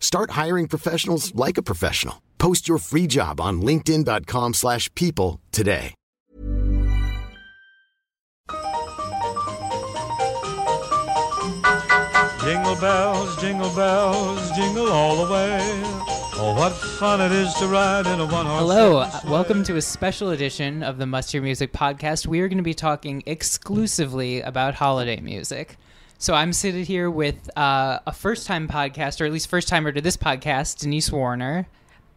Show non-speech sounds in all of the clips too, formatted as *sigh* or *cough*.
Start hiring professionals like a professional. Post your free job on linkedin.com/people slash people today. Jingle bells, jingle bells, jingle all the way. Oh, what fun it is to ride in a one-horse Hello, uh, welcome to a special edition of the Must Hear Music podcast. We are going to be talking exclusively about holiday music. So I'm sitting here with uh, a first-time podcast, or at least first-timer to this podcast, Denise Warner.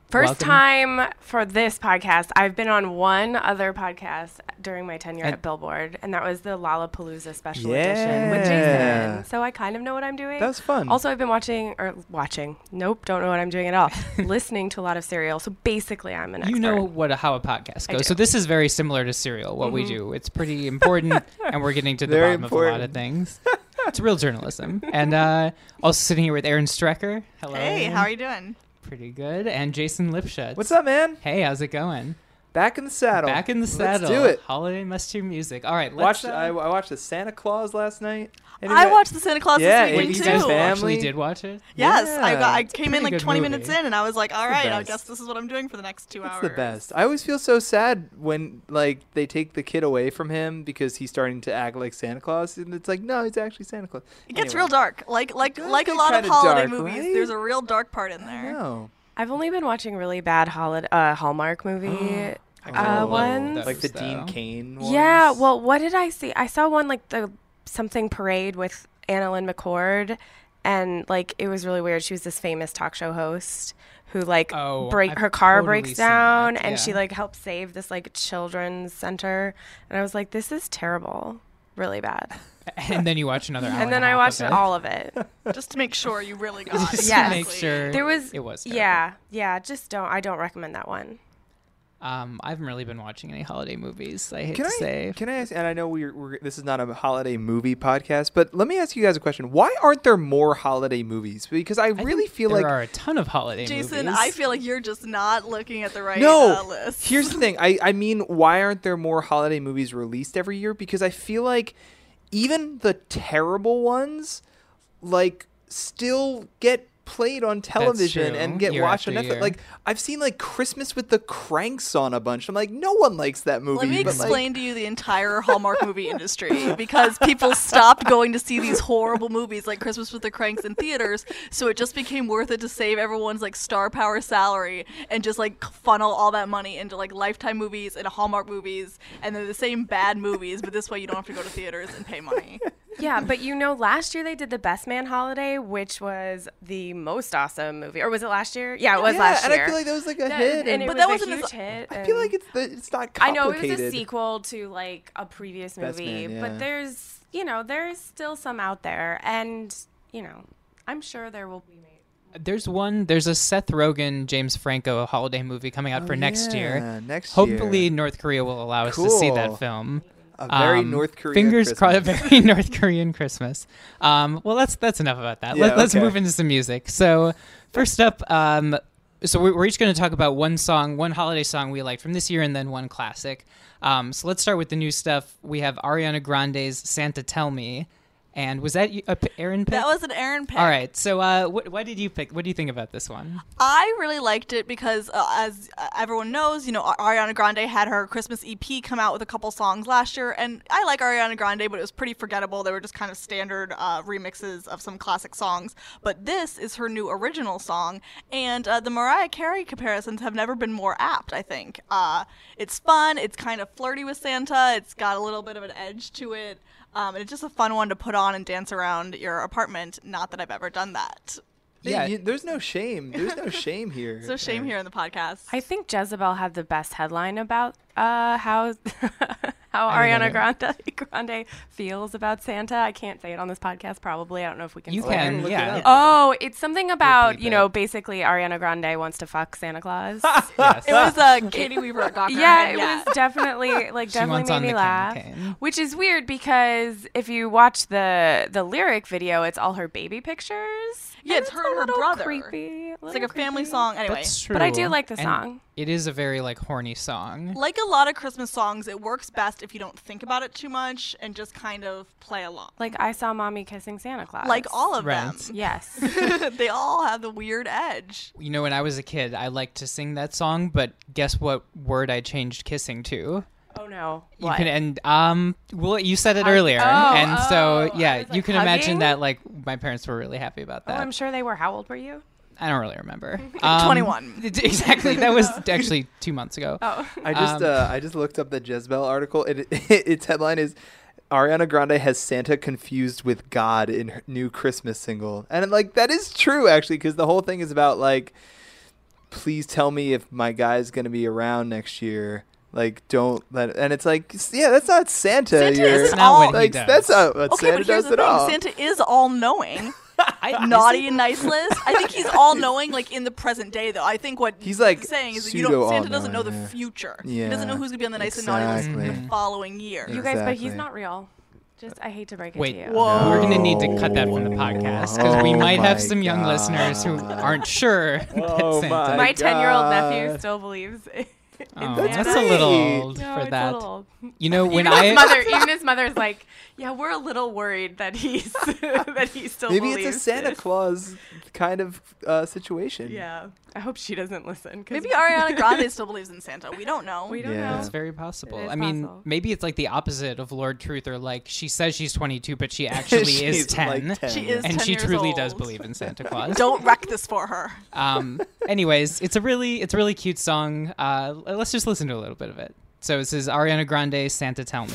First Welcome. time for this podcast. I've been on one other podcast during my tenure And- at Billboard, and that was the Lollapalooza special edition with Jason. So I kind of know what I'm doing. That was fun. Also, I've been watching or watching. Nope, don't know what I'm doing at all. *laughs* Listening to a lot of Serial. So basically, I'm an expert. You know what how a podcast goes. So this is very similar to Serial. What we do, it's pretty important, and we're getting to the *laughs* Very bottom of a lot of important. *laughs* things. It's real journalism. And uh, *laughs* also sitting here with Erin Strecker. Hello. Hey, how are you doing? Pretty good. And Jason Lipshutz. What's up, man? Hey, how's it going? Back in the saddle. Back in the saddle. Let's do it. Holiday must hear music. All right, let's. Watched. uh, I, I watched the Santa Claus last night. I watched the Santa Claus Yeah, this wait, weekend you guys. Family. actually did watch it. Yes, I got. I came in like 20 movie. minutes in, and I was like, "All right, I guess this is what I'm doing for the next two It's hours." the best. I always feel so sad when like they take the kid away from him because he's starting to act like Santa Claus, and it's like, no, he's actually Santa Claus. It gets real dark. Like like like a lot of kinda holiday dark, movies. right? There's a real dark part in there. No. I've only been watching really bad holiday uh, Hallmark movie *gasps* uh, ones. Like the though. Dean Cain ones. Yeah, well, what did I see? I saw one like the something parade with AnnaLynne McCord, and like it was really weird. She was this famous talk show host who like Oh, break I've her car totally breaks down, that, and she like helps save this like children's center, and I was like, this is terrible, really bad. And then you watch another *laughs* hour. and then a I half watched of all of it. *laughs* Just to make sure you really *laughs* got. Just it. to Yes. make sure There was it was. terrible. yeah, yeah. Just don't. I don't recommend that one. Um, I haven't really been watching any holiday movies. I hate Can to I say. can I ask? And I know we're, we're this is not a holiday movie podcast, but let me ask you guys a question. Why aren't there more holiday movies? Because I, I really feel there like there are a ton of holiday Jason, movies. I feel like you're just not looking at the right no. uh, list. Here's the thing. I I mean, why aren't there more holiday movies released every year? Because I feel like even the terrible ones, like, still get played on television and get Year watched on Netflix. year. Like I've seen like Christmas with the Cranks on a bunch. I'm like, no one likes that movie. Let me but, like- explain to you the entire Hallmark movie industry because people stopped going to see these horrible movies like Christmas with the Cranks in theaters, so it just became worth it to save everyone's like star power salary and just like funnel all that money into like Lifetime movies and Hallmark movies, and they're the same bad movies, but this way you don't have to go to theaters and pay money. Yeah, but you know, last year they did the Best Man Holiday, which was the most awesome movie. Or was it last year? Yeah, it was yeah, last year. and. I feel like that was like a That- hit. and And, it But was that a wasn't huge as- hit. I feel like it's the, it's not I know it was a sequel to like a previous movie, Man, yeah. but there's you know there's still some out there, and you know I'm sure there will be made. There's one. There's a Seth Rogen, James Franco holiday movie coming out Oh, for next yeah, year. next Hopefully, year. North Korea will allow us to see that film. A very Um, North Korean Fingers crossed. *laughs* A Christmas. very North Korean Christmas. Um, well, that's that's enough about that. Yeah, Let, us okay. move into some music. So, first up, um, so we're, we're each going to talk about one song, one holiday song we liked from this year, and then one classic. Um, so let's start with the new stuff. We have Ariana Grande's "Santa Tell Me," And was that you- a p- Erin pick? That was an Erin pick. All right. So, uh, what, what did you pick? What do you think about this one? I really liked it because, uh, as uh, everyone knows, you know, Ariana Grande had her Christmas EP come out with a couple songs last year, and I like Ariana Grande, but it was pretty forgettable. They were just kind of standard uh, remixes of some classic songs. But this is her new original song, and uh, the Mariah Carey comparisons have never been more apt. I think uh, it's fun. It's kind of flirty with Santa. It's got a little bit of an edge to it. Um, and it's just a fun one to put on and dance around your apartment. Not that I've ever done that. Yeah. you- there's no shame. There's no *laughs* shame here. So shame here in the podcast. I think Jezebel had the best headline about uh, how *laughs* how Ariana Grande *laughs* Grande feels about Santa. I can't say it on this podcast. Probably, I don't know if we can. You can, look it yeah. Oh, it's something about bleep you it. know basically Ariana Grande wants to fuck Santa Claus. *laughs* yes. It was uh, *laughs* Katie Weaver at Gawker. yeah, and it was definitely like definitely made me laugh. cane. Which is weird because if you watch the the lyric video, it's all her baby pictures. Yeah, and it's her and her brother. Creepy. It's like a family song. Anyway, That's true. But I do like the And song. It is a very like horny song. like a lot of Christmas songs, it works best if you don't think about it too much and just kind of play along. Like I saw mommy kissing Santa Claus. Like all of Right. them. Yes. *laughs* they all have the weird edge. You know, when I was a kid, I liked to sing that song, but guess what word I changed kissing to? oh no. You What? can and um well you said it Hug- earlier Oh, and so oh, yeah I you like, can imagine that like my parents were really happy about that. Oh, that. I'm sure they were. How old were you? I don't really remember. *laughs* Um, *laughs* 21. *laughs* Exactly. That was actually 2 months ago. Oh. I just Um, uh, I just looked up the Jezebel article. It, its headline is Ariana Grande has Santa confused with God in her new Christmas single, and like that is true actually because the whole thing is about like, please tell me if my guy's gonna be around next year. Like, don't let. And it's like, yeah, that's not Santa. Santa isn't not all- what he like does. that's not what Okay, Santa but here's does the at thing all. Santa is all knowing. *laughs* I, Naughty and nice list. I think he's all knowing, like in the present day, though. I think what He's, like, saying is that you don't. Santa doesn't know the all-knowing, yeah. future. He doesn't know who's gonna be on the nice and naughty list exactly. the following year. You guys, but he's not real. Just I hate to break it Wait, to you. Whoa. we're going to need to cut that from the podcast cuz we Oh might have some young listeners who aren't sure *laughs* that Oh Santa. my My ten year old nephew still believes in *laughs* Oh, Santa. that's a little old No, for that. old. You know *laughs* when even I his mother, even his mother's like, yeah, we're a little worried that he's *laughs* that he still Maybe it's a Santa this." Claus kind of uh, situation. Yeah, I hope she doesn't listen. 'cause Maybe Ariana *laughs* Grande still believes in Santa. We don't know. we don't Yeah. know. It's very possible. It is I mean, possible. maybe it's like the opposite of Lorde Truth, or like she says she's 22, but she *laughs* actually is 10, like 10, She is and 10 she years truly does believe in Santa *laughs* Claus. Don't wreck this for her. Um, anyways, it's a really it's a really cute song. Uh, let's just listen to a little bit of it. So this is Ariana Grande, Santa Tell Me.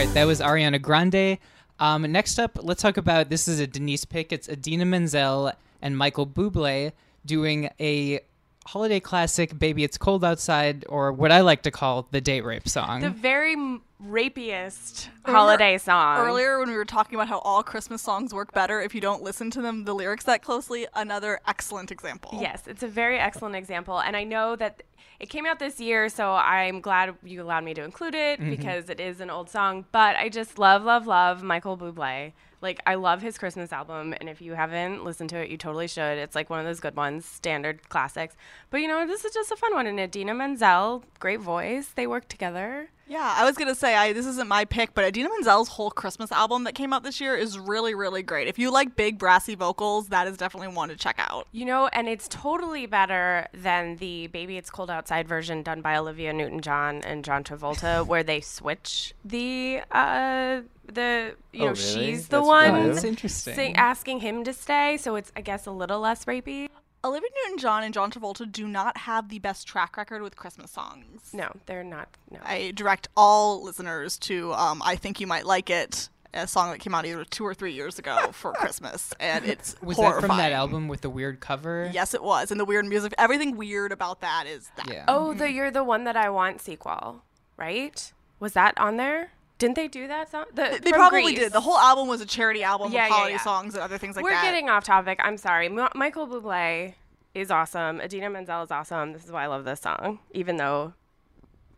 Right, that was Ariana Grande. Um, next up, let's talk about this is a Denise pick. It's Idina Menzel and Michael Bublé doing a holiday classic, "Baby It's Cold Outside," or what I like to call the date rape song. The very m- rapiest holiday song. Earlier, when we were talking about how all Christmas songs work better if you don't listen to them, the lyrics that closely, another excellent example. Yes, it's a very excellent example. And I know that it came out this year, so I'm glad you allowed me to include it mm-hmm. because it is an old song. But I just love, love, love Michael Bublé. Like, I love his Christmas album. And if you haven't listened to it, you totally should. It's like one of those good ones, standard classics. But you know, this is just a fun one. And Idina Menzel, great voice. They work together. Yeah, I was gonna say I, this isn't my pick, but Idina Menzel's whole Christmas album that came out this year is really, really great. If you like big brassy vocals, that is definitely one to check out. You know, and it's totally better than the Baby It's Cold Outside version done by Olivia Newton John and John Travolta, *laughs* where they switch the uh the you Oh, know, really? she's the That's one new? That's interesting. sing, asking him to stay, so it's I guess a little less rapey. Olivia Newton-John and John Travolta do not have the best track record with Christmas songs. No, they're not no. I direct all listeners to um, "I Think You Might Like It," a song that came out either two or three years ago *laughs* for Christmas, and it's *laughs* was horrifying. that from that album with the weird cover? Yes, it was, and the weird music, everything weird about that is that. Yeah. oh, the You're the One That I Want sequel, right? Was that on there? Didn't they do that song? The, They from probably Grease. did. The whole album was a charity album Yeah, of holiday yeah. songs and other things like that. We're getting off topic. I'm sorry. M- Michael Bublé is awesome. Idina Menzel is awesome. This is why I love this song, even though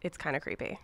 it's kind of creepy.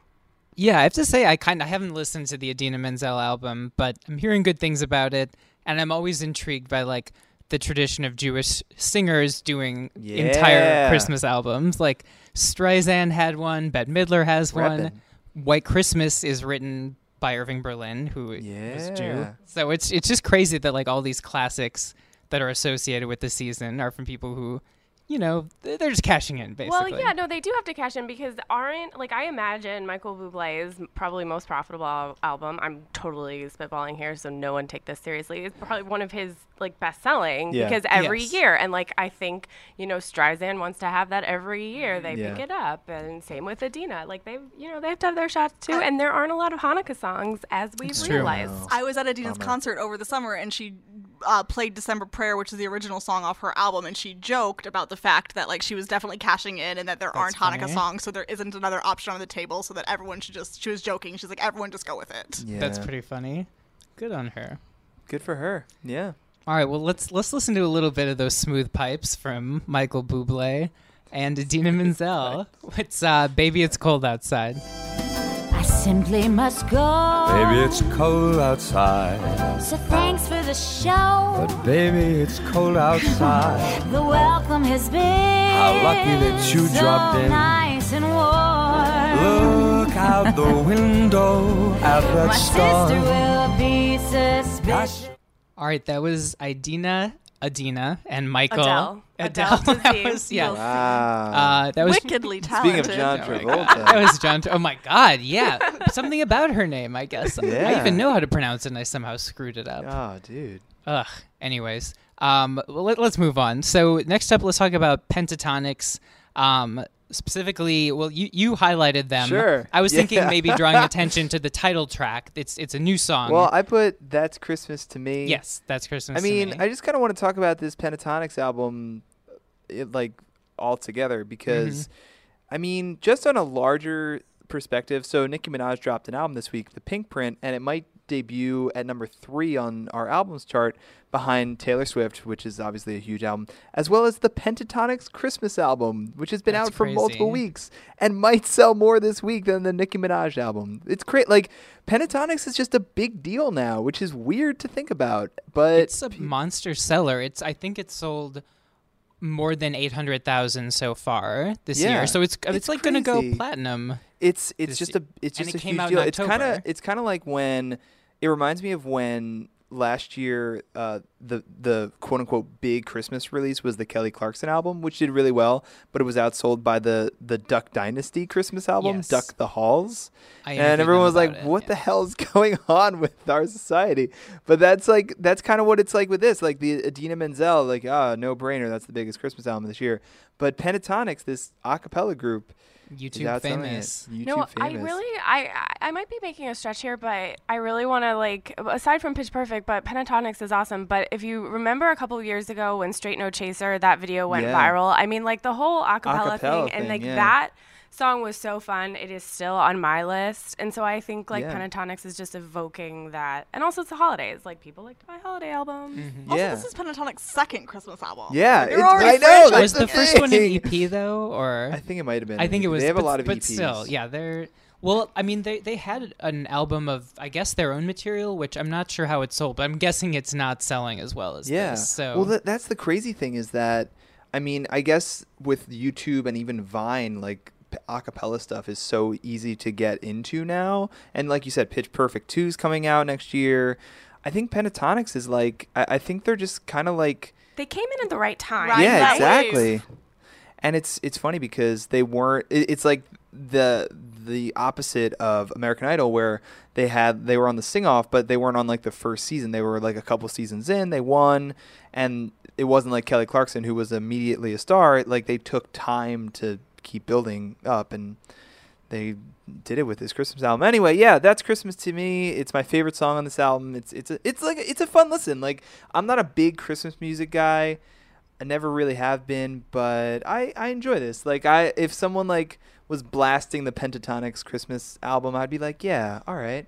Yeah, I have to say I kind of I haven't listened to the Idina Menzel album, but I'm hearing good things about it, and I'm always intrigued by like the tradition of Jewish singers doing entire Christmas albums. Like Streisand had one, Bette Midler has one. White Christmas is written by Irving Berlin, who yeah. was Jew. So it's it's just crazy that like all these classics that are associated with the season are from people who, you know, they're just cashing in basically. Well, yeah, no, they do have to cash in because aren't like I imagine Michael Bublé's probably most profitable al- album. I'm totally spitballing here, so no one take this seriously. It's probably one of his like best selling Yeah. because every Yes. year, and like I think you know Streisand wants to have that every year. Mm, they Yeah. pick it up, and same with Idina. Like they've, you know, they have to have their shots too. and there aren't a lot of Hanukkah songs as we've It's true. realized. I was at Idina's concert over the summer and she uh, played December Prayer, which is the original song off her album, and she joked about the fact that like she was definitely cashing in and that there aren't Hanukkah funny. songs, so there isn't another option on the table, so that everyone should just. She was joking. She's like, everyone just go with it. Yeah. That's pretty funny. Good on her. good for her. Yeah. All right, well let's let's listen to a little bit of those smooth pipes from Michael Bublé and Idina *laughs* Menzel. It's uh, "Baby It's Cold Outside." I simply must go. Baby, it's cold outside. So thanks for the show. But baby, it's cold outside. *laughs* The welcome has been How lucky that you so dropped in. nice and warm. Look out the *laughs* window at that My star. sister will be suspicious. All right, that was Idina, Adina, and Michael. Adele. Adele. Adele *laughs* that was yeah. Wow. Uh, that was Wickedly *laughs* Speaking talented. of John Oh my God. Travolta. That was John. Oh my God! Yeah, *laughs* something about her name. I guess Yeah. I even know how to pronounce it, and I somehow screwed it up. oh, dude. Ugh. Anyways, um, well, let, us move on. So next up, let's talk about Pentatonix. Um, specifically, well, you you highlighted them. Sure. I was Yeah. thinking maybe drawing *laughs* attention to the title track. It's it's a new song. Well, I put "That's Christmas to Me." yes, that's Christmas. I to mean, me. I just kind of want to talk about this Pentatonix album, it, like all together, because, Mm-hmm. I mean, just on a larger perspective. So Nicki Minaj dropped an album this week, The Pink Print, and it might debut at number three on our albums chart behind Taylor Swift, which is obviously a huge album, as well as the Pentatonix Christmas album, which has been That's out for multiple weeks and might sell more this week than the Nicki Minaj album. It's great. Like Pentatonix is just a big deal now, which is weird to think about, but it's a monster seller. It's I think it's sold more than eight hundred thousand so far this Yeah, year. So it's it's, it's like gonna go platinum. it's it's just a it's just a huge deal. It's kind of it's kind of like when it reminds me of when last year uh, the the quote unquote big Christmas release was the Kelly Clarkson album, which did really well, but it was outsold by the the Duck Dynasty Christmas album, Yes. Duck the Halls. I and everyone was like, it, "What yeah. the hell is *laughs* going on with our society?" But that's like that's kind of what it's like with this. Like the Idina Menzel, like ah, no brainer. That's the biggest Christmas album this year. But Pentatonix, this a cappella group, YouTube outselling famous. YouTube no, I really, I, I I might be making a stretch here, but I really want to like, aside from Pitch Perfect, but Pentatonix is awesome. But if you remember a couple of years ago when Straight No Chaser, that video went Yeah. viral. I mean, like the whole acapella, Acapella thing, and like yeah. that song was so fun. It is still on my list, and so I think like Yeah. Pentatonix is just evoking that, and also it's the holidays. Like people like to buy holiday albums. Mm-hmm. Also, Yeah. this is Pentatonix's second Christmas album. Yeah, They're it's- I know, franchise that's was the the first one an thing. EP though, or I think it might have been. I think it was. They have but, a lot of but EPs. still, yeah, they're. Well, I mean, they they had an album of I guess their own material, which I'm not sure how it sold, but I'm guessing it's not selling as well as Yeah. this. So well, that, that's the crazy thing is that, I mean, I guess with YouTube and even Vine, like p- acapella stuff is so easy to get into now. And like you said, Pitch Perfect 2 is coming out next year. I think Pentatonix is like, I, I think they're just kind of like, They came in at the right time. Right. yeah, exactly. wave. And it's it's funny because they weren't. It, it's like the the opposite of American Idol, where they had they were on the sing off, but they weren't on like the first season. They were like a couple seasons in. They won, and it wasn't like Kelly Clarkson, who was immediately a star. Like they took time to keep building up, and they did it with this Christmas album. Anyway, yeah, that's Christmas to me. It's my favorite song on this album. It's it's a, it's like it's a fun listen. Like I'm not a big Christmas music guy. I never really have been, but I I enjoy this. Like I if someone like was blasting the Pentatonix Christmas album, I'd be like, yeah, all right.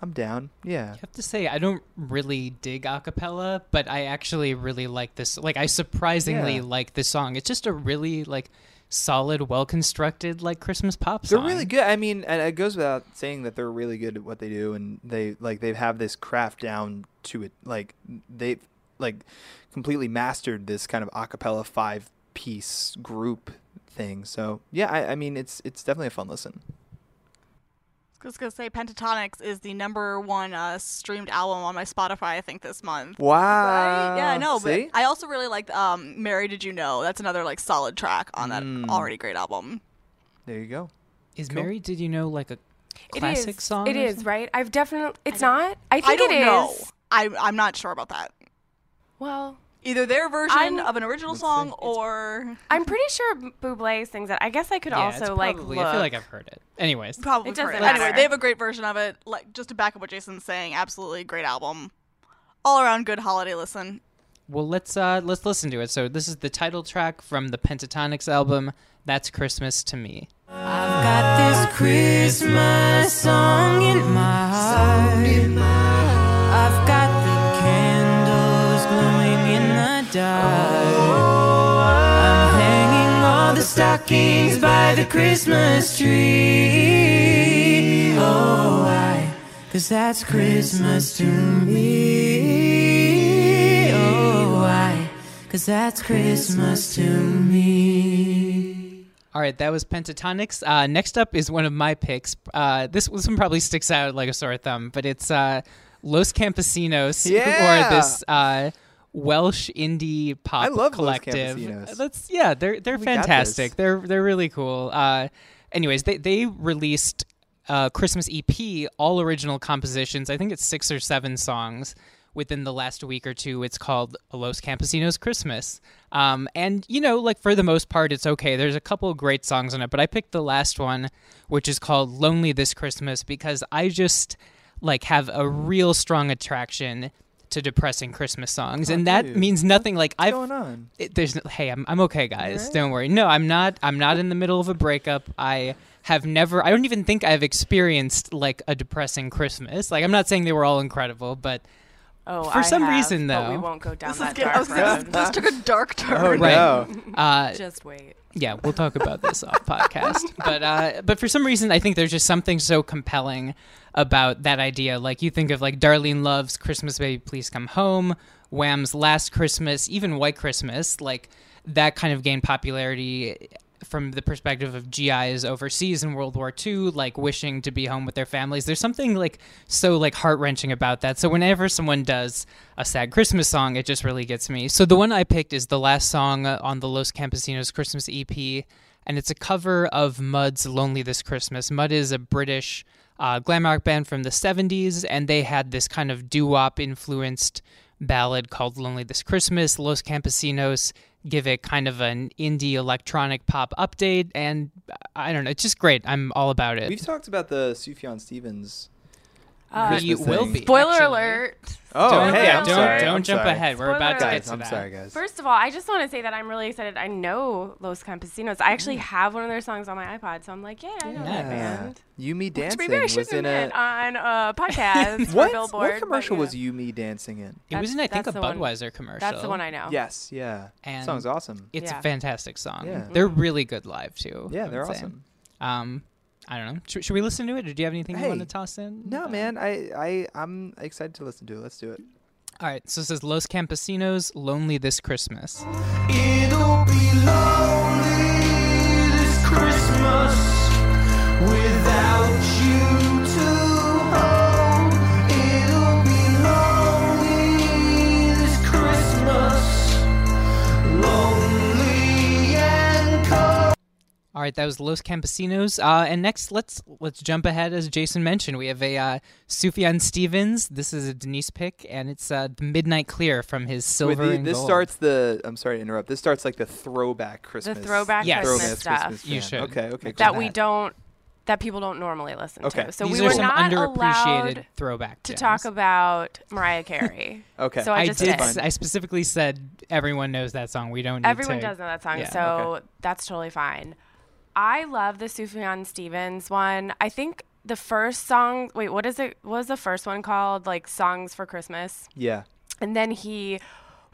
I'm down. Yeah. I have to say I don't really dig acapella, but I actually really like this. Like I surprisingly Yeah. like this song. It's just a really like solid, well constructed like Christmas pop They're really good. I mean, and it goes without saying that they're really good at what they do, and they like they have this craft down to it. Like they've like completely mastered this kind of acapella five piece group thing. So yeah, I, I mean, it's it's definitely a fun listen. I was gonna say Pentatonix is the number one uh, streamed album on my Spotify. I think this month. Wow. Right? Yeah, I know. But I also really liked um, "Mary Did You Know." That's another like solid track on that Mm. already great album. there you go. Is Cool. Mary? Did you know like a classic is. song? It or is something? right. I've definitely. It's not. I think I think don't it is. know. I I'm not sure about that. Well, Either their version I'm- of an original song It's- or *laughs* I'm pretty sure Buble sings it. I guess I could Yeah, also it's like look. I feel like I've heard it. Anyways, probably It doesn't it. Anyway, they have a great version of it. Like just to back up what Jason's saying, absolutely great album. All around good holiday listen. well let's uh let's listen to it. So this is the title track from the Pentatonix album. That's Christmas to me. I've got this Christmas song in my heart. Stockings by the Christmas tree. Oh, why? Cause that's Christmas to me. Oh, why? Cause that's Christmas to me. All right, that was Pentatonix. Uh, next up is one of my picks. Uh, this this one probably sticks out like a sore thumb, but it's uh, Los Campesinos, *laughs* who Yeah. are this uh, Welsh indie pop I love collective. Campesinos. That's yeah, they're they're We fantastic. They're they're really cool. Uh, anyways, they they released a Christmas EP, all original compositions. I think it's six or seven songs within the last week or two. It's called Los Campesinos Christmas. Um, and, you know, like for the most part, it's okay. There's a couple of great songs on it, but I picked the last one, which is called Lonely This Christmas, because I just like have a real strong attraction to depressing Christmas songs. and that dude. means nothing like What's I've going on? it, there's no, hey I'm, I'm okay guys don't worry no i'm not i'm not in the middle of a breakup i have never i don't even think i've experienced like a depressing christmas like i'm not saying they were all incredible but oh, for I some have, reason, but we won't go down This is that dark was road. this, this took a dark *laughs* turn. Oh Right. no. uh Just wait. yeah we'll talk about this off *laughs* podcast but uh but for some reason i think there's just something so compelling about that idea like you think of like darlene love's christmas baby please come home wham's last christmas even white christmas like that kind of gained popularity from the perspective of GIs overseas in World War II, like wishing to be home with their families. There's something like so like heart wrenching about that. So whenever someone does a sad Christmas song, it just really gets me. So the one I picked is the last song on the Los Campesinos Christmas EP, and it's a cover of Mud's "Lonely This Christmas." Mud is a British uh, glam rock band from the 70s, and they had this kind of doo wop influenced ballad called Lonely This Christmas. Los Campesinos give it kind of an indie electronic pop update, and I don't know, it's just great. I'm all about it. We've talked about the Sufjan Stevens. Uh, We will be. Spoiler actually. alert. Oh, Don't, hey, I'm don't, sorry. don't I'm jump sorry. ahead. We're about to Spoiler get Guys, to I'm that. sorry, guys. First of all, I just want to say that I'm really excited. I know Los Campesinos. I Mm. actually have one of their songs on my iPod, so I'm like, yeah, I know that band. You Me Which Dancing maybe I was in a on a podcast *laughs* what? Billboard. What but, commercial yeah. was You Me Dancing in? It was in, I think, a that's the one- Budweiser commercial. That's the one I know. Yes, yeah. And Song's awesome. It's Yeah. a fantastic song. Yeah. They're really good live, too. Yeah, they're awesome. Um, I don't know. Should, should we listen to it, or do you have anything you want to toss in? No, Uh, man, I, I, I'm excited to listen to it. Let's do it. All right, so it says Los Campesinos, Lonely This Christmas. It'll be lonely this Christmas without you right, that was Los Campesinos. Uh, and next, let's let's jump ahead. As Jason mentioned, we have a uh, Sufjan Stevens. This is a Denise pick, and it's uh, the Midnight Clear from his Silver Wait, the- and this Gold. starts the. I'm sorry to interrupt. This starts like the throwback Christmas. The throwback Yes. Christmas stuff Christmas You should. Okay, okay. that cool. we don't, that people don't normally listen Okay. to. So These we are were some not underappreciated allowed throwback to gems. talk about Mariah Carey. *laughs* Okay. So I I just did. did. s- I specifically said everyone knows that song. We don't. Need Everyone to, does know that song, yeah. so Okay. that's totally fine. I love the Sufjan Stevens one. I think the first song. Wait, what is it? What was the first one called? Like songs for Christmas. Yeah. And then he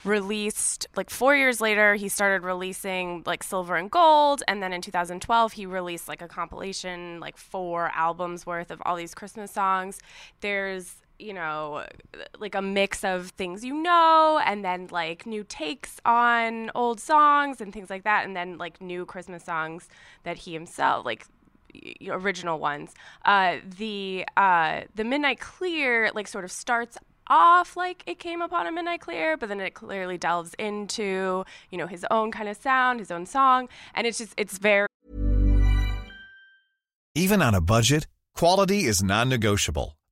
released like four years later he started releasing like silver and gold and then in 2012 he released like a compilation like four albums worth of all these christmas songs there's you know like a mix of things you know and then like new takes on old songs and things like that and then like new christmas songs that he himself like original ones uh the uh the midnight clear like sort of starts off like it came upon a midnight clear but then it clearly delves into you know his own kind of sound his own song and it's just it's very Even on a budget, quality is non-negotiable.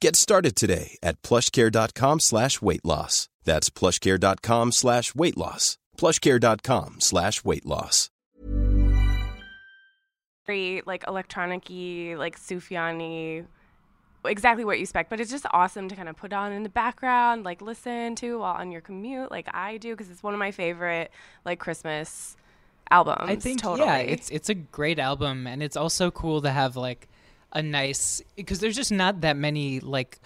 Get started today at plushcare.com slash weight loss. That's plushcare.com slash weight loss. plushcare.com slash weight loss. very like electronic-y, like Sufjan-y, exactly what you expect. But it's just awesome to kind of put on in the background, like listen to while on your commute, like I do, because it's one of my favorite like Christmas albums. I think totally. yeah, it's it's a great album, and it's also cool to have like a nice because there's just not that many like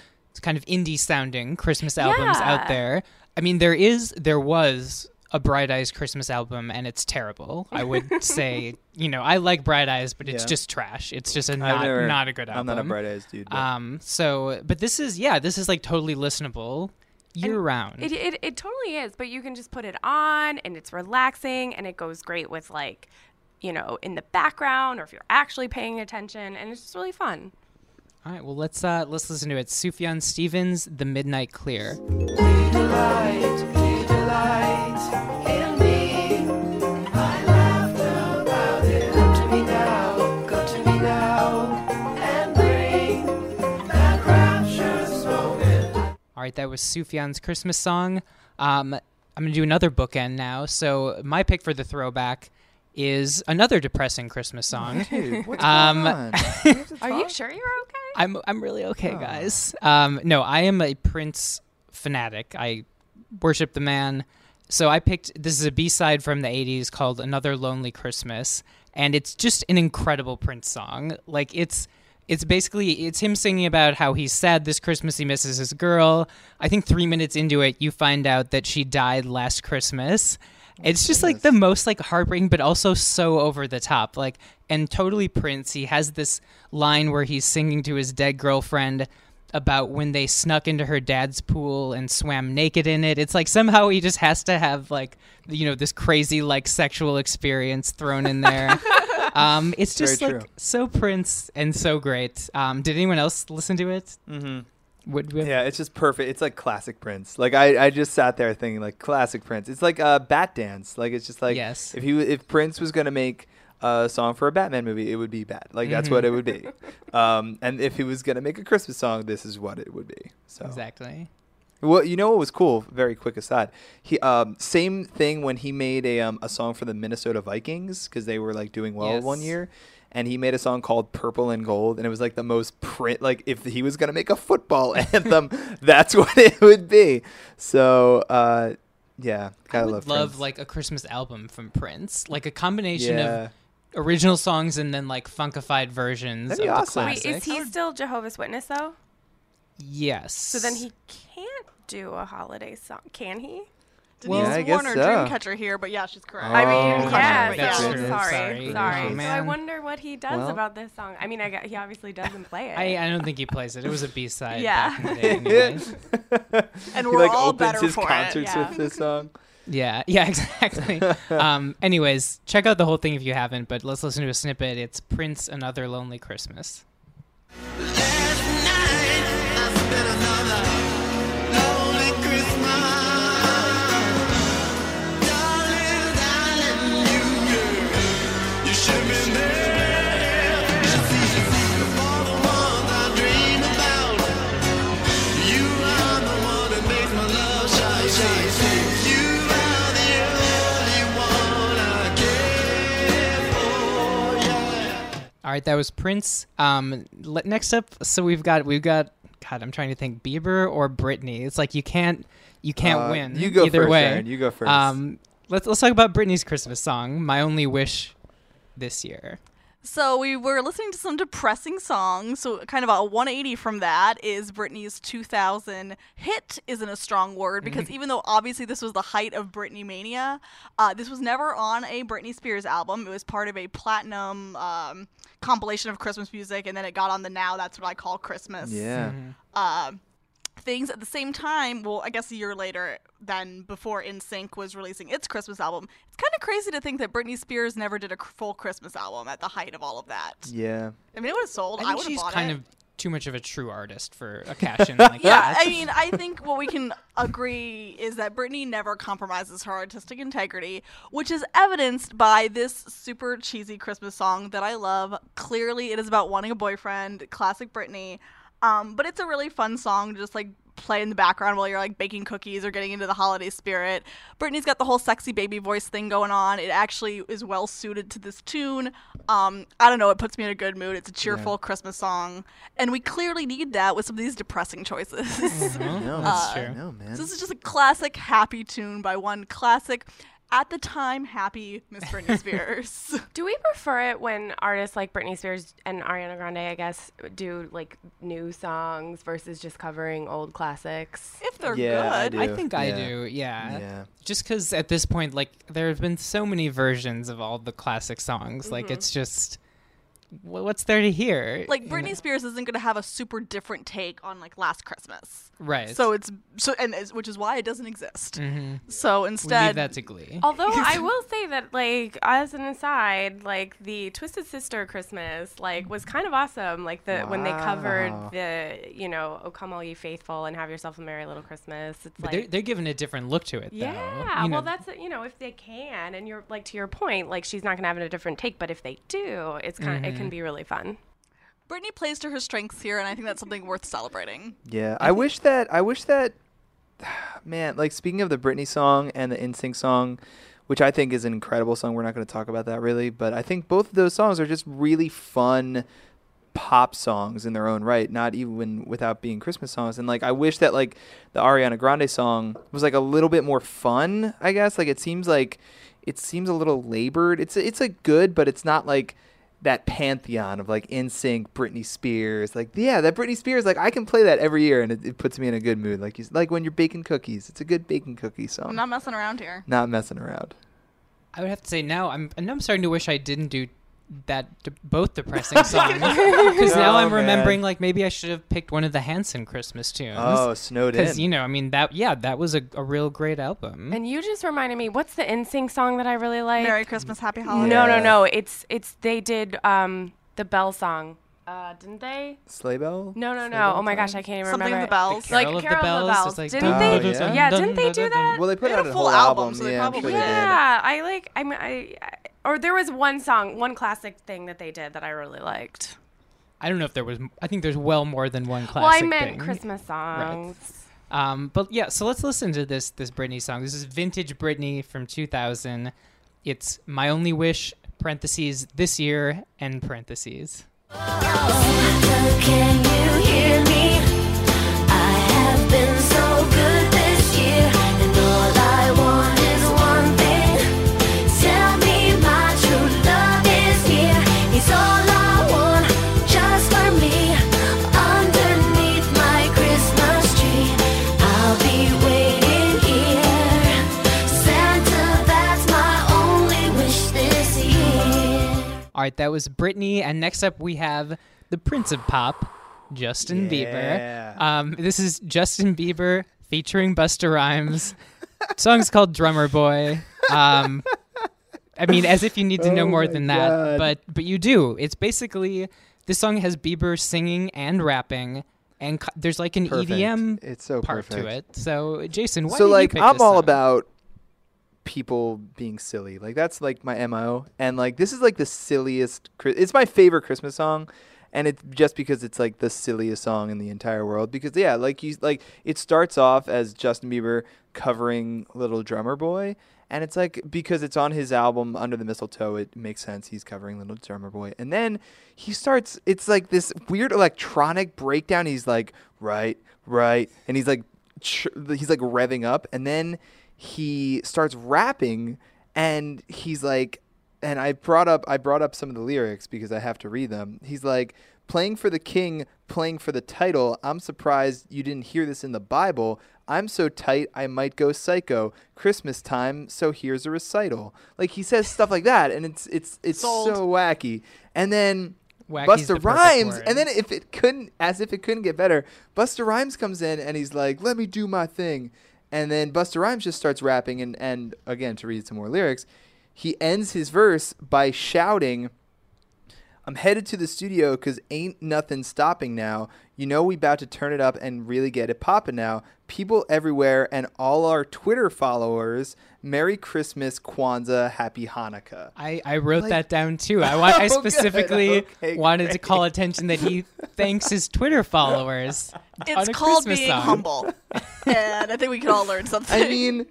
kind of indie sounding Christmas albums Yeah. out there. I mean, there is there was a Bright Eyes Christmas album, and it's terrible. I would *laughs* say, you know, I like Bright Eyes, but it's Yeah. just trash. It's just a not never- not a good album. I'm not a Bright Eyes dude. but- Um, so, but this is yeah, this is like totally listenable year round. It, it, it totally is, but you can just put it on and it's relaxing and it goes great with like, you know, in the background or if you're actually paying attention and it's just really fun. All right, well let's uh let's listen to it. Sufjan Stevens, The Midnight Clear. All right, that was Sufjan's Christmas song. Um, I'm going to do another bookend now. So, my pick for the throwback is another depressing Christmas song. Dude, what's *laughs* Um, going on? *laughs* Are you sure you're okay? I'm I'm really okay, guys. Um, no, I am a Prince fanatic. I worship the man. So I picked this is a B-side from the 80s called Another Lonely Christmas and it's just an incredible Prince song. Like it's it's basically it's him singing about how he's sad this Christmas he misses his girl. I think 3 minutes into it you find out that she died last Christmas. It's just like the most like heartbreaking, but also so over the top. Like and totally Prince. He has this line where he's singing to his dead girlfriend about when they snuck into her dad's pool and swam naked in it. It's like somehow he just has to have like you know this crazy like sexual experience thrown in there. *laughs* um, it's Very just like true. so Prince and so great. Um, did anyone else listen to it? Mm-hmm. Yeah, it's just perfect. It's like classic Prince. Like I, I just sat there thinking like classic Prince. It's like uh, Bat Dance. Like it's just like Yes. if he if Prince was gonna make a song for a Batman movie, it would be Bat. Like that's what it would be. *laughs* Um, and if he was gonna make a Christmas song, this is what it would be. So Exactly. well, you know what was cool? Very quick aside. He um, same thing when he made a um, a song for the Minnesota Vikings because they were like doing well one year, and he made a song called Purple and Gold, and it was like the most print. Like if he was gonna make a football *laughs* anthem, that's what it would be. So uh, yeah, I gotta would love love Prince. like a Christmas album from Prince, like a combination Yeah. of original songs and then like funkified versions That'd be of awesome. the Wait, is he still Jehovah's Witness though? Yes. So then he can't do a holiday song, can he? Denise Yeah, I guess Warner, so. Dreamcatcher here, but yeah, she's correct. I mean, Oh, yeah, so sorry, Sorry. sorry. Oh, so I wonder what he does Well. about this song. I mean, I got, he obviously doesn't play it. I, I don't think he plays it. It was a B side. Yeah. Back in the day anyway. *laughs* *laughs* And we're like all opens better his for it, yeah. with this song. yeah. *laughs* Yeah. Exactly. um. Anyways, check out the whole thing if you haven't. But let's listen to a snippet. It's Prince, Another Lonely Christmas. Right, that was Prince. Um, le- next up, so we've got we've got God. I'm trying to think Bieber or Britney. It's like you can't you can't Uh, win. you go either first, way. Erin, you go first. Um, let's let's talk about Britney's Christmas song, "My Only Wish," this year. So we were listening to some depressing songs. So kind of a 180 from that is Britney's 2000 hit isn't a strong word because even though obviously this was the height of Britney mania, uh, this was never on a Britney Spears album. It was part of a platinum um, compilation of Christmas music, and then it got on the Now That's What I Call Christmas Yeah. uh, things at the same time. Well, I guess a year later than before NSYNC was releasing its Christmas album. It's kind of crazy to think that Britney Spears never did a full Christmas album at the height of all of that. Yeah. I mean, it would have sold. I I, would have she's bought kind it. of too much of a true artist for a *laughs* cash in like yeah, that. I mean, I think what we can agree is that Britney never compromises her artistic integrity, which is evidenced by this super cheesy Christmas song that I love. Clearly, it is about wanting a boyfriend, classic Britney. Um, but it's a really fun song to just like play in the background while you're like baking cookies or getting into the holiday spirit. Britney's got the whole sexy baby voice thing going on. It actually is well suited to this tune. Um, I don't know, it puts me in a good mood. It's a cheerful Christmas song, and we clearly need that with some of these depressing choices. *laughs* No, That's Uh, true. No, man. So this is just a classic happy tune by one classic, at the time happy Miss Britney *laughs* Spears. Do we prefer it when artists like Britney Spears and Ariana Grande, I guess, do like new songs versus just covering old classics? if they're Yeah, good. I do. think I do. Yeah. Yeah. Just because at this point, like, there have been so many versions of all the classic songs. Like, Mm-hmm. it's just, wh- what's there to hear? Like you Britney know? Spears isn't going to have a super different take on like Last Christmas. Right. So it's so and it's, which is why it doesn't exist. Mhm. So we instead, leave that to Glee. Although *laughs* I will say that, like, as an aside, like the Twisted Sister Christmas, like, was kind of awesome. Like the when they covered the, you know, "O Come All Ye Faithful" and "Have Yourself a Merry Little Christmas." It's but like, they're, they're giving a different look to it, though. yeah. You know, well, that's you know, if they can, and you're like to your point, like she's not gonna have a different take, but if they do, it's kind of Mm-hmm. it can be really fun. Britney plays to her strengths here, and I think that's something worth celebrating. Yeah, I wish that I wish that *sighs* man, like speaking of the Britney song and the NSYNC song, which I think is an incredible song. We're not going to talk about that really, but I think both of those songs are just really fun pop songs in their own right, not even without being Christmas songs. And like I wish that like the Ariana Grande song was like a little bit more fun, I guess. Like it seems like it seems a little labored. It's it's a good, but it's not like that pantheon of like NSYNC, Britney Spears. Like yeah, that Britney Spears like I can play that every year and it, it puts me in a good mood. Like you, like when you're baking cookies. It's a good baking cookie song. I'm not messing around here. not messing around. I would have to say now I'm and I'm starting to wish I didn't do that de- both depressing *laughs* songs because now Oh, I'm man. remembering like maybe I should have picked one of the Hanson Christmas tunes. Oh, snowed because in. you know I mean that yeah that was a, a real great album. And you just reminded me, what's the NSYNC song that I really like? Merry Christmas, Happy Holidays. No, Yeah. no, no. It's it's they did um the Bell song. Uh, didn't they? Sleigh bell? No, no, Sleigh no. bell Oh my gosh. I can't even Something remember. of the bells. Like Carol of the Carol Bells, of the it's like Didn't they? dun, dun, yeah, dun, didn't they do that? Well, they put They had out a a full whole album, album. so they yeah, I'm probably sure did. Yeah, I like. I, mean, I, I or there was one song, one classic thing that they did that I really liked. I don't know if there was I think there's well more than one classic well, I meant thing. Christmas songs. Um, but yeah, so let's listen to this this Britney song. This is vintage Britney from 2000. It's "My Only Wish" parentheses this year end parentheses. Oh, right, that was Britney, and next up we have the Prince of Pop, Justin Yeah. Bieber. Um, this is Justin Bieber featuring Busta Rhymes. song's called Drummer Boy. Um, I mean, as if you need to know Oh more than that, God. but but you do. It's basically this song has Bieber singing and rapping, and co- there's like an Perfect. EDM It's so part to it. So Jason, why so did you So, like I'm all about people being silly. Like that's like my mo. And like this is like the silliest. It's my favorite Christmas song, and it's just because it's like the silliest song in the entire world. Because yeah, like you like it starts off as Justin Bieber covering Little Drummer Boy. And it's like because it's on his album Under the Mistletoe, it makes sense he's covering Little Drummer Boy. And then he starts it's like this weird electronic breakdown. He's like, right, right. And he's like he's like revving up and then he starts rapping and he's like and I brought up I brought up some of the lyrics because I have to read them. He's like playing for the king, playing for the title. I'm surprised you didn't hear this in the Bible. I'm so tight I might go psycho. Christmas time, so here's a recital. Like he says stuff like that and it's it's it's Sold. so wacky. And then Wacky's the Rhymes, and then if it couldn't, as if it couldn't get better, Busta Rhymes comes in and he's like, "Let me do my thing," and then Busta Rhymes just starts rapping, and and again to read some more lyrics, he ends his verse by shouting, "I'm headed to the studio 'cause ain't nothing stopping now. You know we about to turn it up and really get it poppin' now. People everywhere and all our Twitter followers, Merry Christmas, Kwanzaa, Happy Hanukkah." I, I wrote Like- that down too. I want I *laughs* Oh, specifically *laughs* Okay, wanted to call attention that he thanks his Twitter followers. *laughs* on It's a called Christmas being song. humble, and I think we can all learn something. I mean.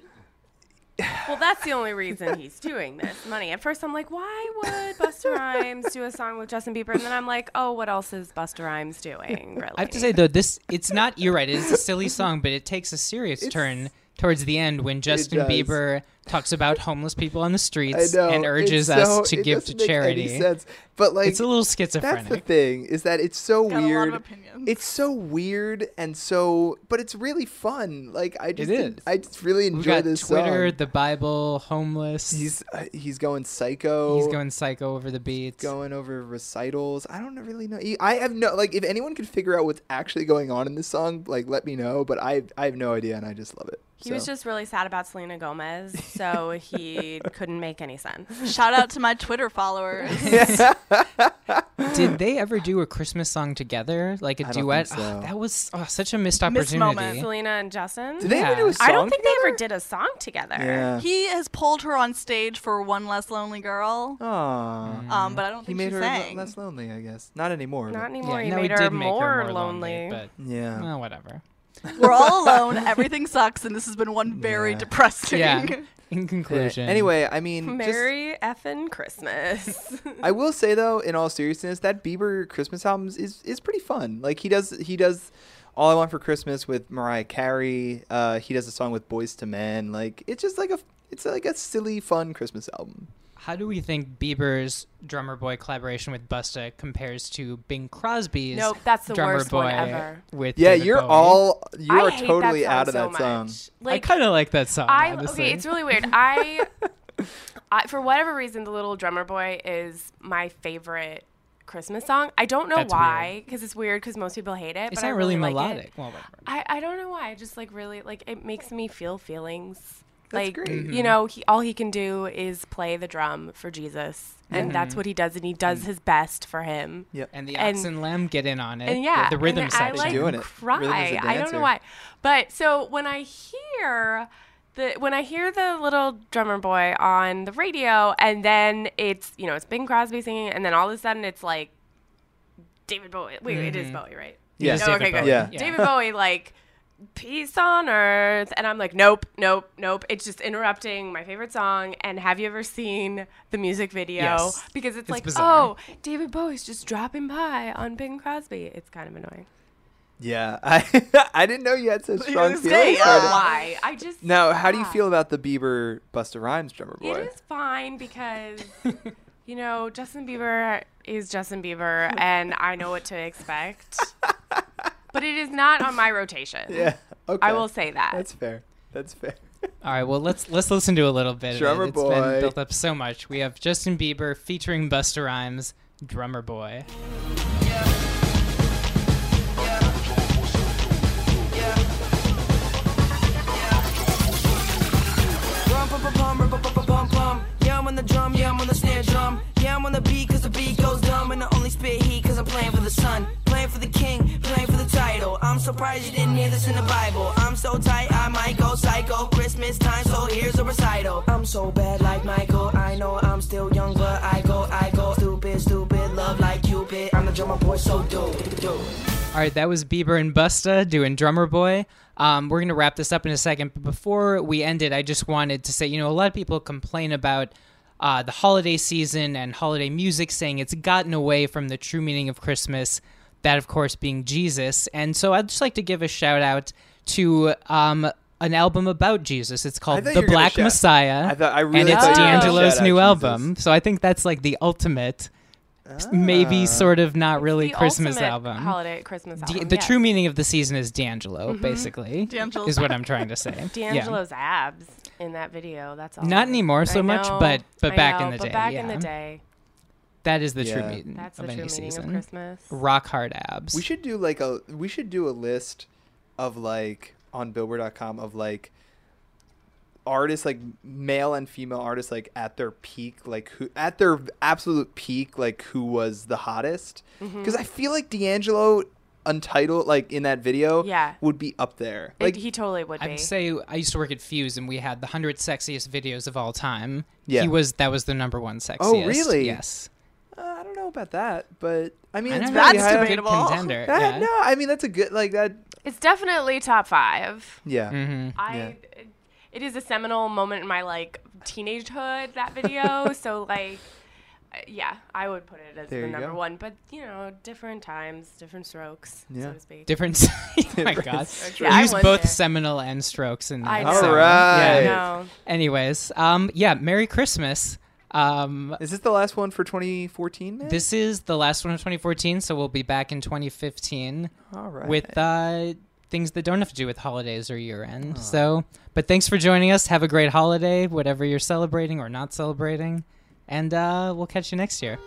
Well, that's the only reason he's doing this money. At first, I'm like, why would Busta Rhymes do a song with Justin Bieber? And then I'm like, oh, what else is Busta Rhymes doing? Really? I have to say though, this it's not. You're right. It is a silly song, but it takes a serious turn towards the end when Justin. Bieber talks about homeless people on the streets know. and urges it's us to give to doesn't make any charity. sense. But like it's a little schizophrenic. That's the thing is that it's so Got a lot of weird. It's so weird and so, but it's really fun. Like I just, is. I just really We've enjoy got this Twitter, song. the Bible, homeless. He's uh, he's going psycho. he's going psycho over the beats. going over recitals. I don't really know. I have no like. If anyone could figure out what's actually going on in this song, like let me know. But I I have no idea, and I just love it. He was just really sad about Selena Gomez, *laughs* so he couldn't make any sense. Shout out to my Twitter followers. *laughs* Did they ever do a Christmas song together, like a I don't duet? think so. that was oh, such a missed Missed opportunity. moment. Selena and Justin. Did they ever do a song I don't think they ever did a song together. Yeah. he has pulled her on stage for One Less Lonely Girl, Aww. um, but I don't think He think made she her sang. less lonely, I guess. Not anymore. Not anymore. Yeah, he no, made he her did make more, her more lonely. but Yeah. well, whatever. We're all *laughs* alone. Everything sucks, and this has been one very Yeah. depressing. Yeah. *laughs* In Yeah. conclusion, Anyway, I mean, just- Merry effing Christmas. I will *laughs* say though, in all seriousness, that Bieber Christmas album is is pretty fun. Like he does he does All I Want for Christmas with Mariah Carey. Uh, he does a song with Boyz II Men. Like it's just like a it's like a silly fun Christmas album. How do we think Bieber's Drummer Boy collaboration with Busta compares to Bing Crosby's Nope, that's the Drummer worst Boy one ever. with Yeah, David you're Bowie? all you I are hate totally that out of so that song. much. I kind of like that song. I honestly. okay, it's really weird. I, *laughs* I for whatever reason, the Little Drummer Boy is my favorite Christmas song. I don't know That's why, because it's weird because most people hate it. It's but I not really like it. melodic. Well. I, I don't know why. I just like really like it makes me feel feelings. That's like great. Mm-hmm. you know, he all he can do is play the drum for Jesus, and that's what he does, and he does his best for him. Yep. And the And- ox and lamb get in on it. And yeah, the, the rhythm and section. I like Doing it. cry. Rhythm is a I don't know why, but so when I hear the when I hear the little drummer boy on the radio, and then it's you know it's Bing Crosby singing, and then all of a sudden it's like David Bowie. Wait, it is Bowie, right? Yeah. No, okay, good. Bowie. Yeah. David Bowie, like peace on earth, and I'm like, nope, nope, nope. It's just interrupting my favorite song. And have you ever seen the music video? Yes. Because it's, It's like, bizarre. oh, David Bowie's just dropping by on Bing Crosby. It's kind of annoying. Yeah, *laughs* I *laughs* I didn't know you had such strong feelings. saying, toward it. Why? I just Now, how do you feel about the Bieber Busta Rhymes drummer boy? It is fine because *laughs* you know Justin Bieber is Justin Bieber, and I know what to expect. But it is not on my rotation. *laughs* Yeah. Okay. I will say that. That's fair. That's fair. All right, well let's let's listen to a little bit. Drummer of it. It's Boy. been built up so much. We have Justin Bieber featuring Busta Rhymes, Drummer Boy. Yeah, I'm on the drum, yeah, I'm on the snare drum. Yeah, I'm on the beat cause the beat goes dumb. And I only spit heat cause I'm playing for the sun. Title. surprised you didn't hear this in the Bible. I'm so tight, I might go psycho. Christmas time, so here's a recital. I'm so bad like Michael. I know I'm still young, but I go, I go. Stupid, stupid, love like Cupid. I'm the drummer boy, so do, do. All right, that was Bieber and Busta doing Drummer Boy. Um, we're going to wrap this up in a second, but before we end it, I just wanted to say, you know, a lot of people complain about uh, the holiday season and holiday music, saying it's gotten away from the true meaning of Christmas, that, of course, being Jesus. And so I'd just like to give a shout out to um, an album about Jesus. It's called The you were gonna Black Messiah. I thought- I really and it's thought you D'Angelo's shout out new Jesus. album. So I think that's like the ultimate, maybe Ah. sort of not really the Christmas album. holiday Christmas D- album, the yes. true meaning of the season is D'Angelo, Mhm. basically, D'Angelo's is what I'm trying to say. *laughs* Yeah. D'Angelo's abs in that video. That's all. Not anymore so I much, know, but- but I back in the but day, back in the day. That is the true Yeah. meaning That's of the any true meaning of season. Christmas. Rock hard abs. We should do like a we should do a list of like on billboard.com of like artists like male and female artists like at their peak like who at their absolute peak like who was the hottest Mhm. because I feel like D'Angelo untitled like in that video Yeah. would be up there It- like he totally would be. I'd say I used to work at Fuse, and we had the hundred sexiest videos of all time. Yeah. he was that was the number one sexiest. oh really Yes. I don't know about that but I mean I it's That's high- debatable. contender. That- yeah. no I mean that's a good like that It's definitely top five. yeah hmm I. Yeah. It is a seminal moment in my like teenagehood. That video. *laughs* so like. Yeah, I would put it as There the number go. one, but you know, different times, different strokes, Yeah. so to speak. Different. *laughs* *laughs* oh my god. Yeah, I Use both there. seminal and strokes in I that. know. so, right. Yeah. know. Anyways, um, yeah. Merry Christmas. Um, is this the last one for 2014 man? This is the last one of 2014, so we'll be back in 2015 all right with uh, things that don't have to do with holidays or year end. So, but thanks for joining us. Have a great holiday, whatever you're celebrating or not celebrating, and uh, we'll catch you next year.